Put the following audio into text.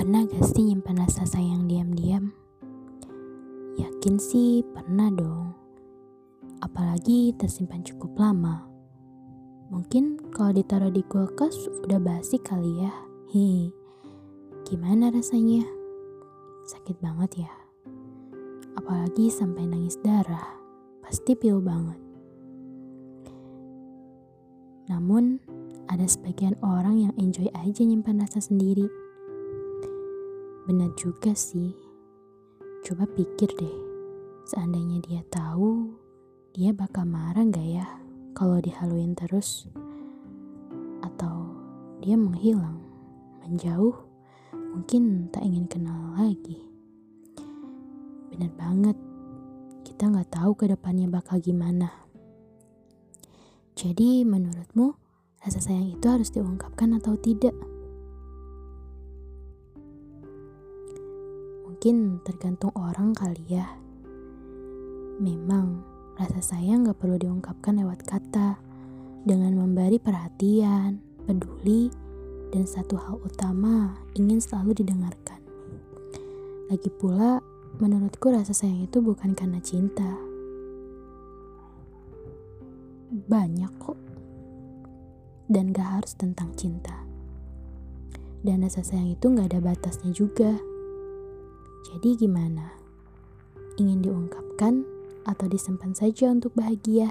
Pernah gak sih nyimpan rasa sayang diam-diam? Yakin sih pernah dong. Apalagi tersimpan cukup lama. Mungkin kalau ditaruh di kulkas udah basi kali ya. Hi, gimana rasanya? Sakit banget ya. Apalagi sampai nangis darah. Pasti pilu banget. Namun, ada sebagian orang yang enjoy aja nyimpan rasa sendiri. Benar juga sih. Coba pikir deh, seandainya dia tahu, dia bakal marah gak ya kalau dihaluin terus? Atau dia menghilang, menjauh, mungkin tak ingin kenal lagi. Benar banget, kita gak tahu ke depannya bakal gimana. Jadi menurutmu rasa sayang itu harus diungkapkan atau tidak? Mungkin tergantung orang kali ya. Memang rasa sayang gak perlu diungkapkan lewat kata, dengan memberi perhatian, peduli, dan satu hal utama ingin selalu didengarkan. Lagi pula, menurutku rasa sayang itu bukan karena cinta, banyak kok. Dan gak harus tentang cinta. Dan rasa sayang itu gak ada batasnya juga. Jadi gimana? Ingin diungkapkan atau disimpan saja untuk bahagia?